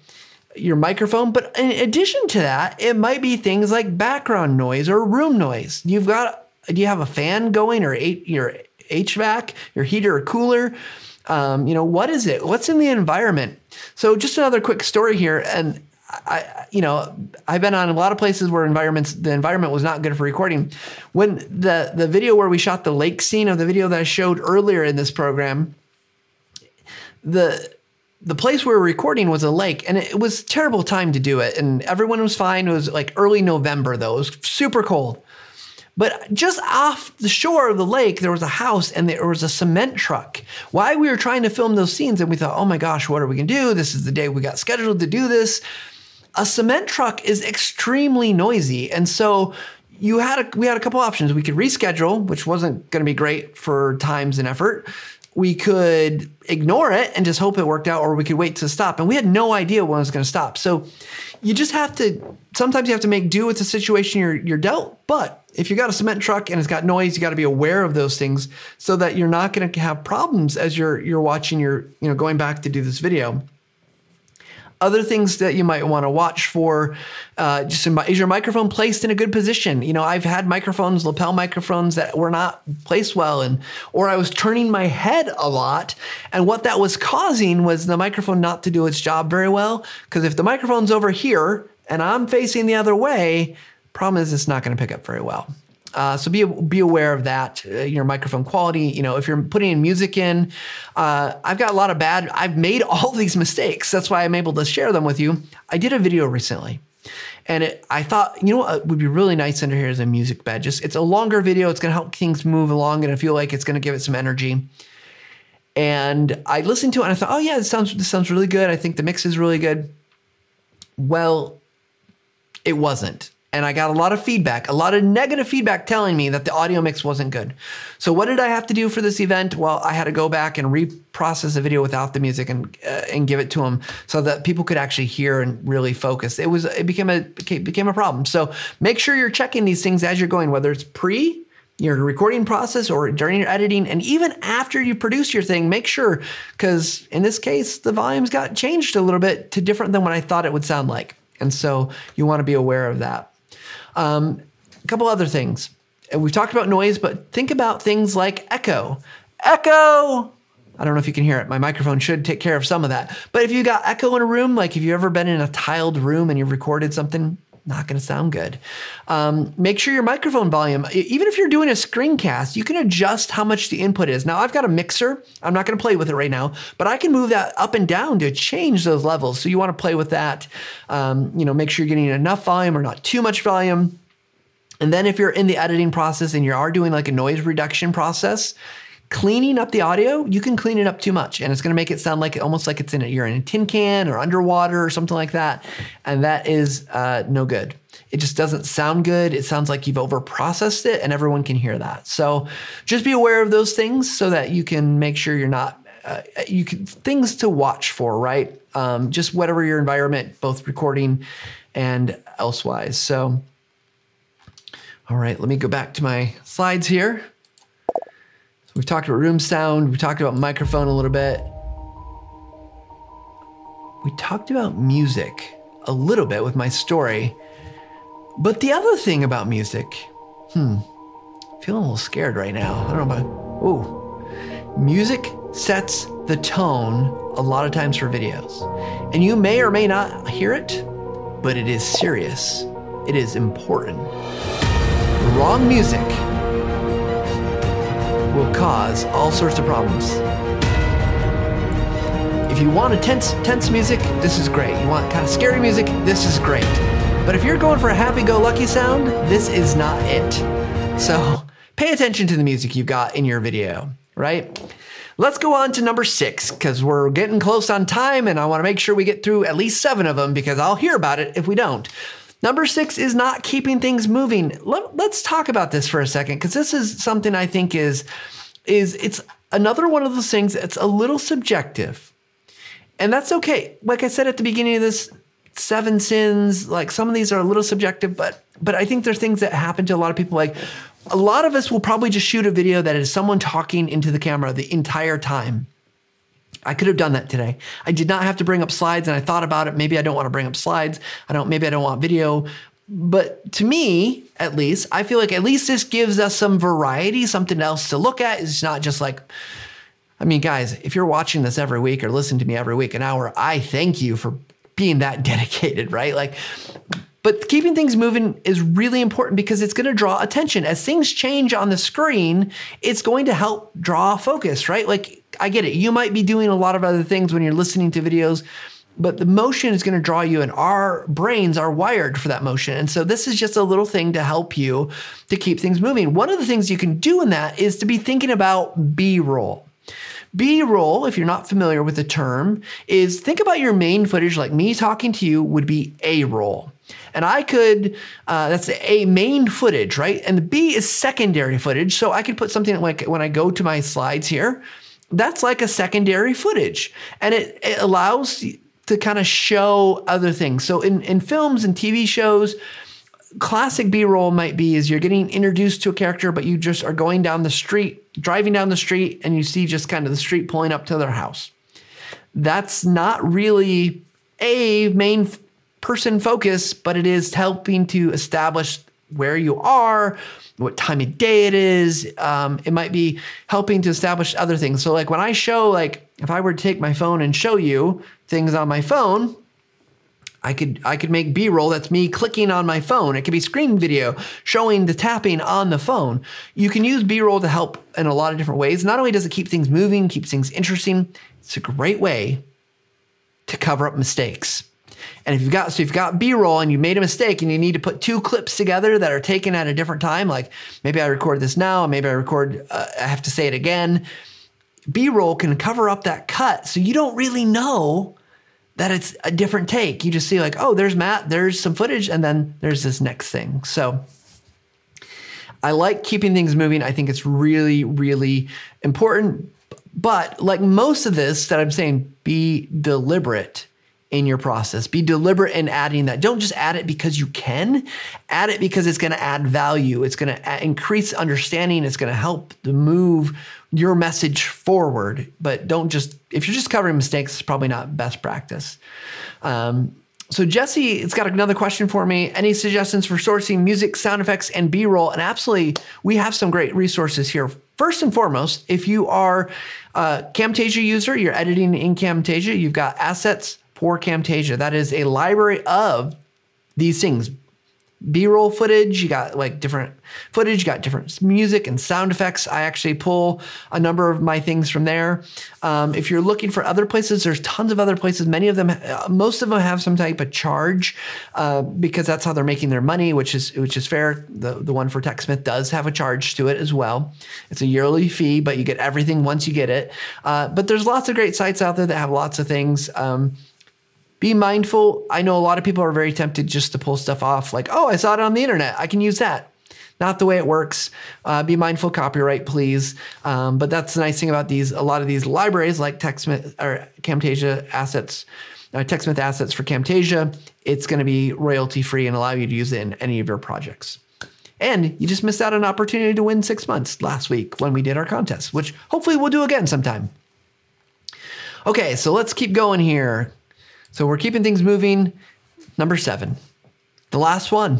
your microphone but in addition to that it might be things like background noise or room noise. You've got do you have a fan going or your hvac your heater or cooler? Um, you know what is it? What's in the environment? So just another quick story here and I, you know, I've been on a lot of places where environments, the environment was not good for recording. When the the video where we shot the lake scene of the video that I showed earlier in this program, the the place we were recording was a lake, and it was terrible time to do it, and everyone was fine. It was like early November though; it was super cold. But just off the shore of the lake, there was a house and there was a cement truck. Why we were trying to film those scenes, and we thought, oh my gosh, what are we gonna do? This is the day we got scheduled to do this a cement truck is extremely noisy. And so you had a, we had a couple options. We could reschedule, which wasn't going to be great for times and effort. We could ignore it and just hope it worked out, or we could wait to stop. And we had no idea when it was going to stop. So you just have to, sometimes you have to make do with the situation you're, you're dealt. But if you got a cement truck and it's got noise, you got to be aware of those things so that you're not going to have problems as you're, you're watching your, you know, going back to do this video. Other things that you might want to watch for, uh, just is your microphone placed in a good position? You know, I've had microphones, lapel microphones that were not placed well, and or I was turning my head a lot, and what that was causing was the microphone not to do its job very well. Because if the microphone's over here and I'm facing the other way, problem is it's not going to pick up very well. Uh, so be be aware of that. Uh, your microphone quality. You know, if you're putting music in, uh, I've got a lot of bad. I've made all these mistakes. That's why I'm able to share them with you. I did a video recently, and it, I thought, you know, what would be really nice under here is a music bed. Just it's a longer video. It's going to help things move along, and I feel like it's going to give it some energy. And I listened to it, and I thought, oh yeah, this sounds this sounds really good. I think the mix is really good. Well, it wasn't and I got a lot of feedback, a lot of negative feedback telling me that the audio mix wasn't good. So what did I have to do for this event? Well, I had to go back and reprocess the video without the music and uh, and give it to them so that people could actually hear and really focus. It was it became a became a problem. So make sure you're checking these things as you're going, whether it's pre your recording process or during your editing and even after you produce your thing make sure because in this case the volumes got changed a little bit to different than what i thought it would sound like and so you want to be aware of that um, a couple other things. We've talked about noise, but think about things like echo. Echo! I don't know if you can hear it. My microphone should take care of some of that. But if you got echo in a room, like if you've ever been in a tiled room and you've recorded something, not going to sound good. Um, make sure your microphone volume, even if you're doing a screencast, you can adjust how much the input is. Now, I've got a mixer. I'm not going to play with it right now, but I can move that up and down to change those levels. So you want to play with that. Um, you know, make sure you're getting enough volume or not too much volume. And then if you're in the editing process and you are doing like a noise reduction process, cleaning up the audio, you can clean it up too much and it's going to make it sound like almost like it's in a, you're in a tin can or underwater or something like that. And that is uh, no good. It just doesn't sound good. It sounds like you've over processed it and everyone can hear that. So just be aware of those things so that you can make sure you're not, uh, you can, things to watch for, right? Um, just whatever your environment, both recording and elsewise. So, all right, let me go back to my slides here. We've talked about room sound, we talked about microphone a little bit. We talked about music a little bit with my story. But the other thing about music, hmm, feeling a little scared right now. I don't know about, ooh. music sets the tone a lot of times for videos. And you may or may not hear it, but it is serious. It is important. Wrong music will cause all sorts of problems. If you want a tense, tense music, this is great. You want kind of scary music, this is great. But if you're going for a happy-go-lucky sound, this is not it. So pay attention to the music you've got in your video, right? Let's go on to number six because we're getting close on time and I want to make sure we get through at least seven of them because I'll hear about it if we don't. Number six is not keeping things moving. Let, us talk about this for a second because this is something I think is is it's another one of those things that's a little subjective, and that's okay. Like I said at the beginning of this, seven sins. Like some of these are a little subjective, but but I think there's things that happen to a lot of people. Like a lot of us will probably just shoot a video that is someone talking into the camera the entire time. I could have done that today. I did not have to bring up slides and I thought about it. Maybe I don't want to bring up slides. I don't, maybe I don't want video. But to me, at least, I feel like at least this gives us some variety, something else to look at. It's not just like, I mean, guys, if you're watching this every week or listen to me every week, an hour, I thank you for being that dedicated, right? Like, but keeping things moving is really important because it's going to draw attention. As things change on the screen, it's going to help draw focus, right? Like, I get it. You might be doing a lot of other things when you're listening to videos, but the motion is going to draw you, and our brains are wired for that motion. And so, this is just a little thing to help you to keep things moving. One of the things you can do in that is to be thinking about B roll. B roll, if you're not familiar with the term, is think about your main footage, like me talking to you, would be A roll. And I could, uh, that's a main footage, right? And the B is secondary footage. So I could put something like when I go to my slides here, that's like a secondary footage. And it, it allows to kind of show other things. So in, in films and TV shows, classic b-roll might be is you're getting introduced to a character but you just are going down the street driving down the street and you see just kind of the street pulling up to their house that's not really a main person focus but it is helping to establish where you are what time of day it is um, it might be helping to establish other things so like when i show like if i were to take my phone and show you things on my phone I could I could make B-roll that's me clicking on my phone. It could be screen video showing the tapping on the phone. You can use B-roll to help in a lot of different ways. Not only does it keep things moving, keeps things interesting, it's a great way to cover up mistakes. And if you've got so you've got B-roll and you made a mistake and you need to put two clips together that are taken at a different time, like maybe I record this now, maybe I record uh, I have to say it again. B-roll can cover up that cut so you don't really know that it's a different take. You just see like, oh, there's Matt, there's some footage, and then there's this next thing. So I like keeping things moving. I think it's really, really important. But like most of this that I'm saying, be deliberate in your process. Be deliberate in adding that. Don't just add it because you can. Add it because it's going to add value. It's going to increase understanding. It's going to help to move your message forward. But don't just, if you're just covering mistakes, it's probably not best practice. Um, so Jesse, it's got another question for me. Any suggestions for sourcing music, sound effects, and B-roll? And absolutely, we have some great resources here. First and foremost, if you are a Camtasia user, you're editing in Camtasia, you've got assets for Camtasia. That is a library of these things. B-roll footage you got like different footage you got different music and sound effects. I actually pull a number of my things from there. Um, if you're looking for other places there's tons of other places. Many of them uh, most of them have some type of charge uh, because that's how they're making their money which is which is fair. The, the one for techsmith does have a charge to it as well. It's a yearly fee but you get everything once you get it. Uh, but there's lots of great sites out there that have lots of things. Um, be mindful. I know a lot of people are very tempted just to pull stuff off, like, oh, I saw it on the internet. I can use that. Not the way it works. Uh, be mindful, copyright, please. Um, but that's the nice thing about these. A lot of these libraries, like TechSmith or Camtasia assets, uh, TechSmith assets for Camtasia, it's going to be royalty free and allow you to use it in any of your projects. And you just missed out on an opportunity to win six months last week when we did our contest, which hopefully we'll do again sometime. Okay, so let's keep going here. So we're keeping things moving. Number seven, the last one.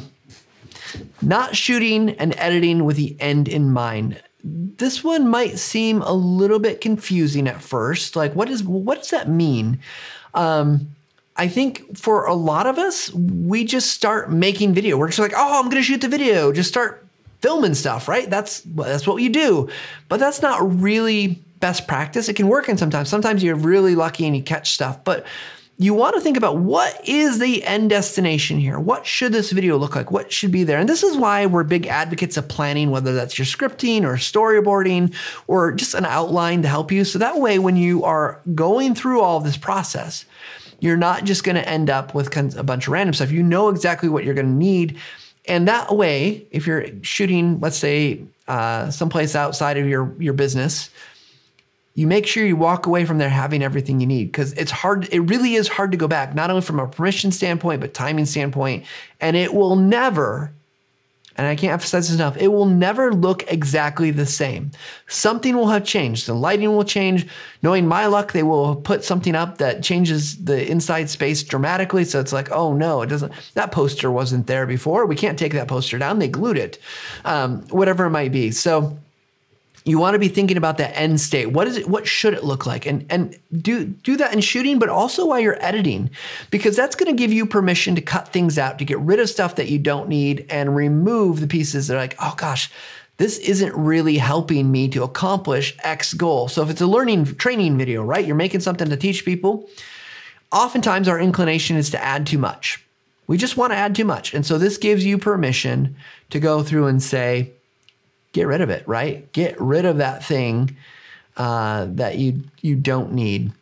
Not shooting and editing with the end in mind. this one might seem a little bit confusing at first. Like, what is what does that mean? Um, I think for a lot of us, we just start making video. We're just like, oh, I'm gonna shoot the video. Just start filming stuff, right? That's that's what you do. But that's not really best practice. It can work in sometimes. Sometimes you're really lucky and you catch stuff, but you want to think about what is the end destination here? What should this video look like? What should be there? And this is why we're big advocates of planning, whether that's your scripting or storyboarding or just an outline to help you. So that way, when you are going through all of this process, you're not just going to end up with a bunch of random stuff. You know exactly what you're going to need. And that way, if you're shooting, let's say, uh, someplace outside of your, your business, you make sure you walk away from there having everything you need because it's hard it really is hard to go back not only from a permission standpoint but timing standpoint and it will never and I can't emphasize this enough, it will never look exactly the same. Something will have changed. The lighting will change. Knowing my luck, they will put something up that changes the inside space dramatically. So it's like, oh no, it doesn't, that poster wasn't there before. We can't take that poster down. They glued it, um, whatever it might be. So you want to be thinking about the end state. What is it? What should it look like? And and do do that in shooting, but also while you're editing, because that's going to give you permission to cut things out, to get rid of stuff that you don't need, and remove the pieces that are like, oh gosh, this isn't really helping me to accomplish X goal. So if it's a learning training video, right? You're making something to teach people. Oftentimes our inclination is to add too much. We just want to add too much. And so this gives you permission to go through and say, get rid of it, right? Get rid of that thing uh, that you you don't need.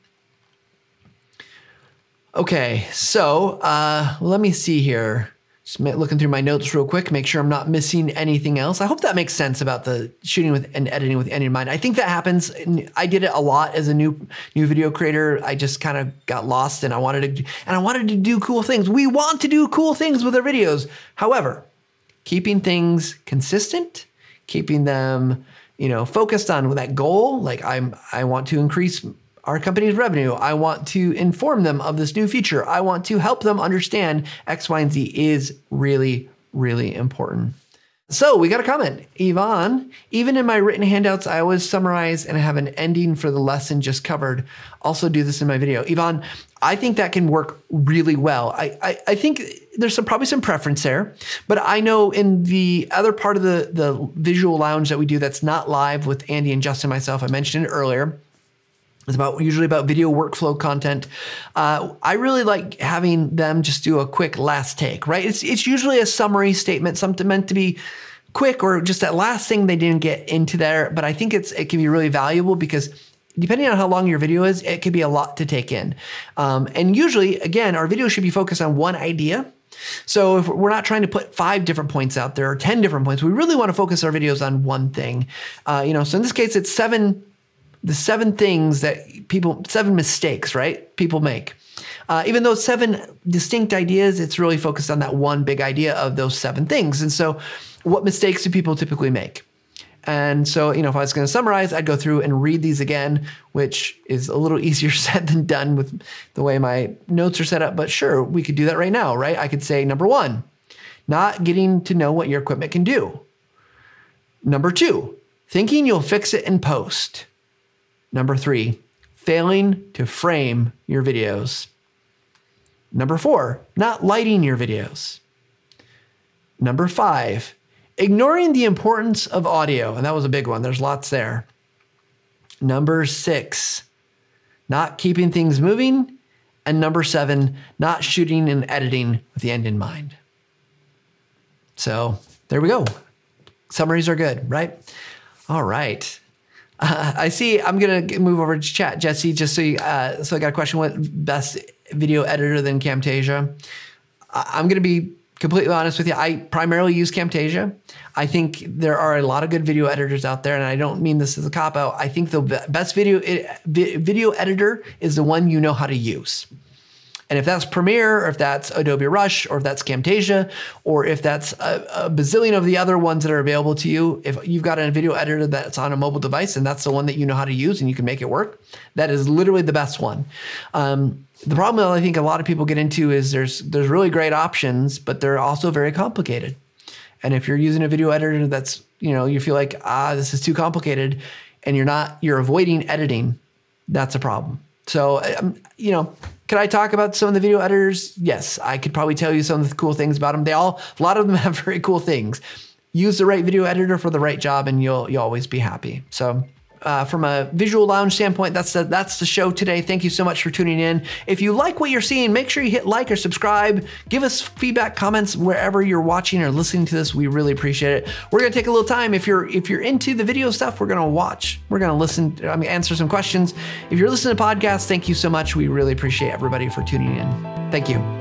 Okay, so uh, let me see here. Just looking through my notes real quick, make sure I'm not missing anything else. I hope that makes sense about the shooting with and editing with end in mind. I think that happens. I did it a lot as a new new video creator. I just kind of got lost, and I wanted to and I wanted to do cool things. We want to do cool things with our videos. However, keeping things consistent keeping them, you know, focused on that goal. Like I'm, I want to increase our company's revenue. I want to inform them of this new feature. I want to help them understand X, Y, and Z is really, really important. So we got a comment. Yvonne, even in my written handouts, I always summarize and I have an ending for the lesson just covered. Also do this in my video. Yvonne, I think that can work really well. I, I, I think there's some probably some preference there, but I know in the other part of the, the visual lounge that we do that's not live with Andy and Justin myself, I mentioned it earlier, it's about usually about video workflow content. Uh, I really like having them just do a quick last take, right? It's it's usually a summary statement, something meant to be quick or just that last thing they didn't get into there. But I think it's it can be really valuable because depending on how long your video is, it could be a lot to take in. Um, and usually, again, our video should be focused on one idea. So if we're not trying to put five different points out there or 10 different points, we really want to focus our videos on one thing. Uh, you know, so in this case, it's seven the seven things that people, seven mistakes, right? People make. Uh, even though seven distinct ideas, it's really focused on that one big idea of those seven things. And so, what mistakes do people typically make? And so, you know, if I was going to summarize, I'd go through and read these again, which is a little easier said than done with the way my notes are set up. But sure, we could do that right now, right? I could say number one, not getting to know what your equipment can do. Number two, thinking you'll fix it in post. Number three, failing to frame your videos. Number four, not lighting your videos. Number five, ignoring the importance of audio. And that was a big one. There's lots there. Number six, not keeping things moving. And number seven, not shooting and editing with the end in mind. So there we go. Summaries are good, right? All right. Uh, I see. I'm gonna move over to chat, Jesse. Just so you, uh, so I got a question. What best video editor than Camtasia? I'm gonna be completely honest with you. I primarily use Camtasia. I think there are a lot of good video editors out there, and I don't mean this as a cop out. I think the best video video editor is the one you know how to use. And if that's Premiere, or if that's Adobe Rush, or if that's Camtasia, or if that's a, a, bazillion of the other ones that are available to you, if you've got a video editor that's on a mobile device and that's the one that you know how to use and you can make it work, that is literally the best one. Um, the problem that I think a lot of people get into is there's there's really great options, but they're also very complicated. And if you're using a video editor that's, you know, you feel like, ah, this is too complicated and you're not, you're avoiding editing, that's a problem. So, um, you know, could I talk about some of the video editors? Yes, I could probably tell you some of the cool things about them. They all, a lot of them have very cool things. Use the right video editor for the right job, and you'll you'll always be happy. So uh, from a visual lounge standpoint, that's the, that's the show today. Thank you so much for tuning in. If you like what you're seeing, make sure you hit like or subscribe. Give us feedback, comments wherever you're watching or listening to this. We really appreciate it. We're gonna take a little time. If you're if you're into the video stuff, we're gonna watch. We're gonna listen. I mean, answer some questions. If you're listening to podcasts, thank you so much. We really appreciate everybody for tuning in. Thank you.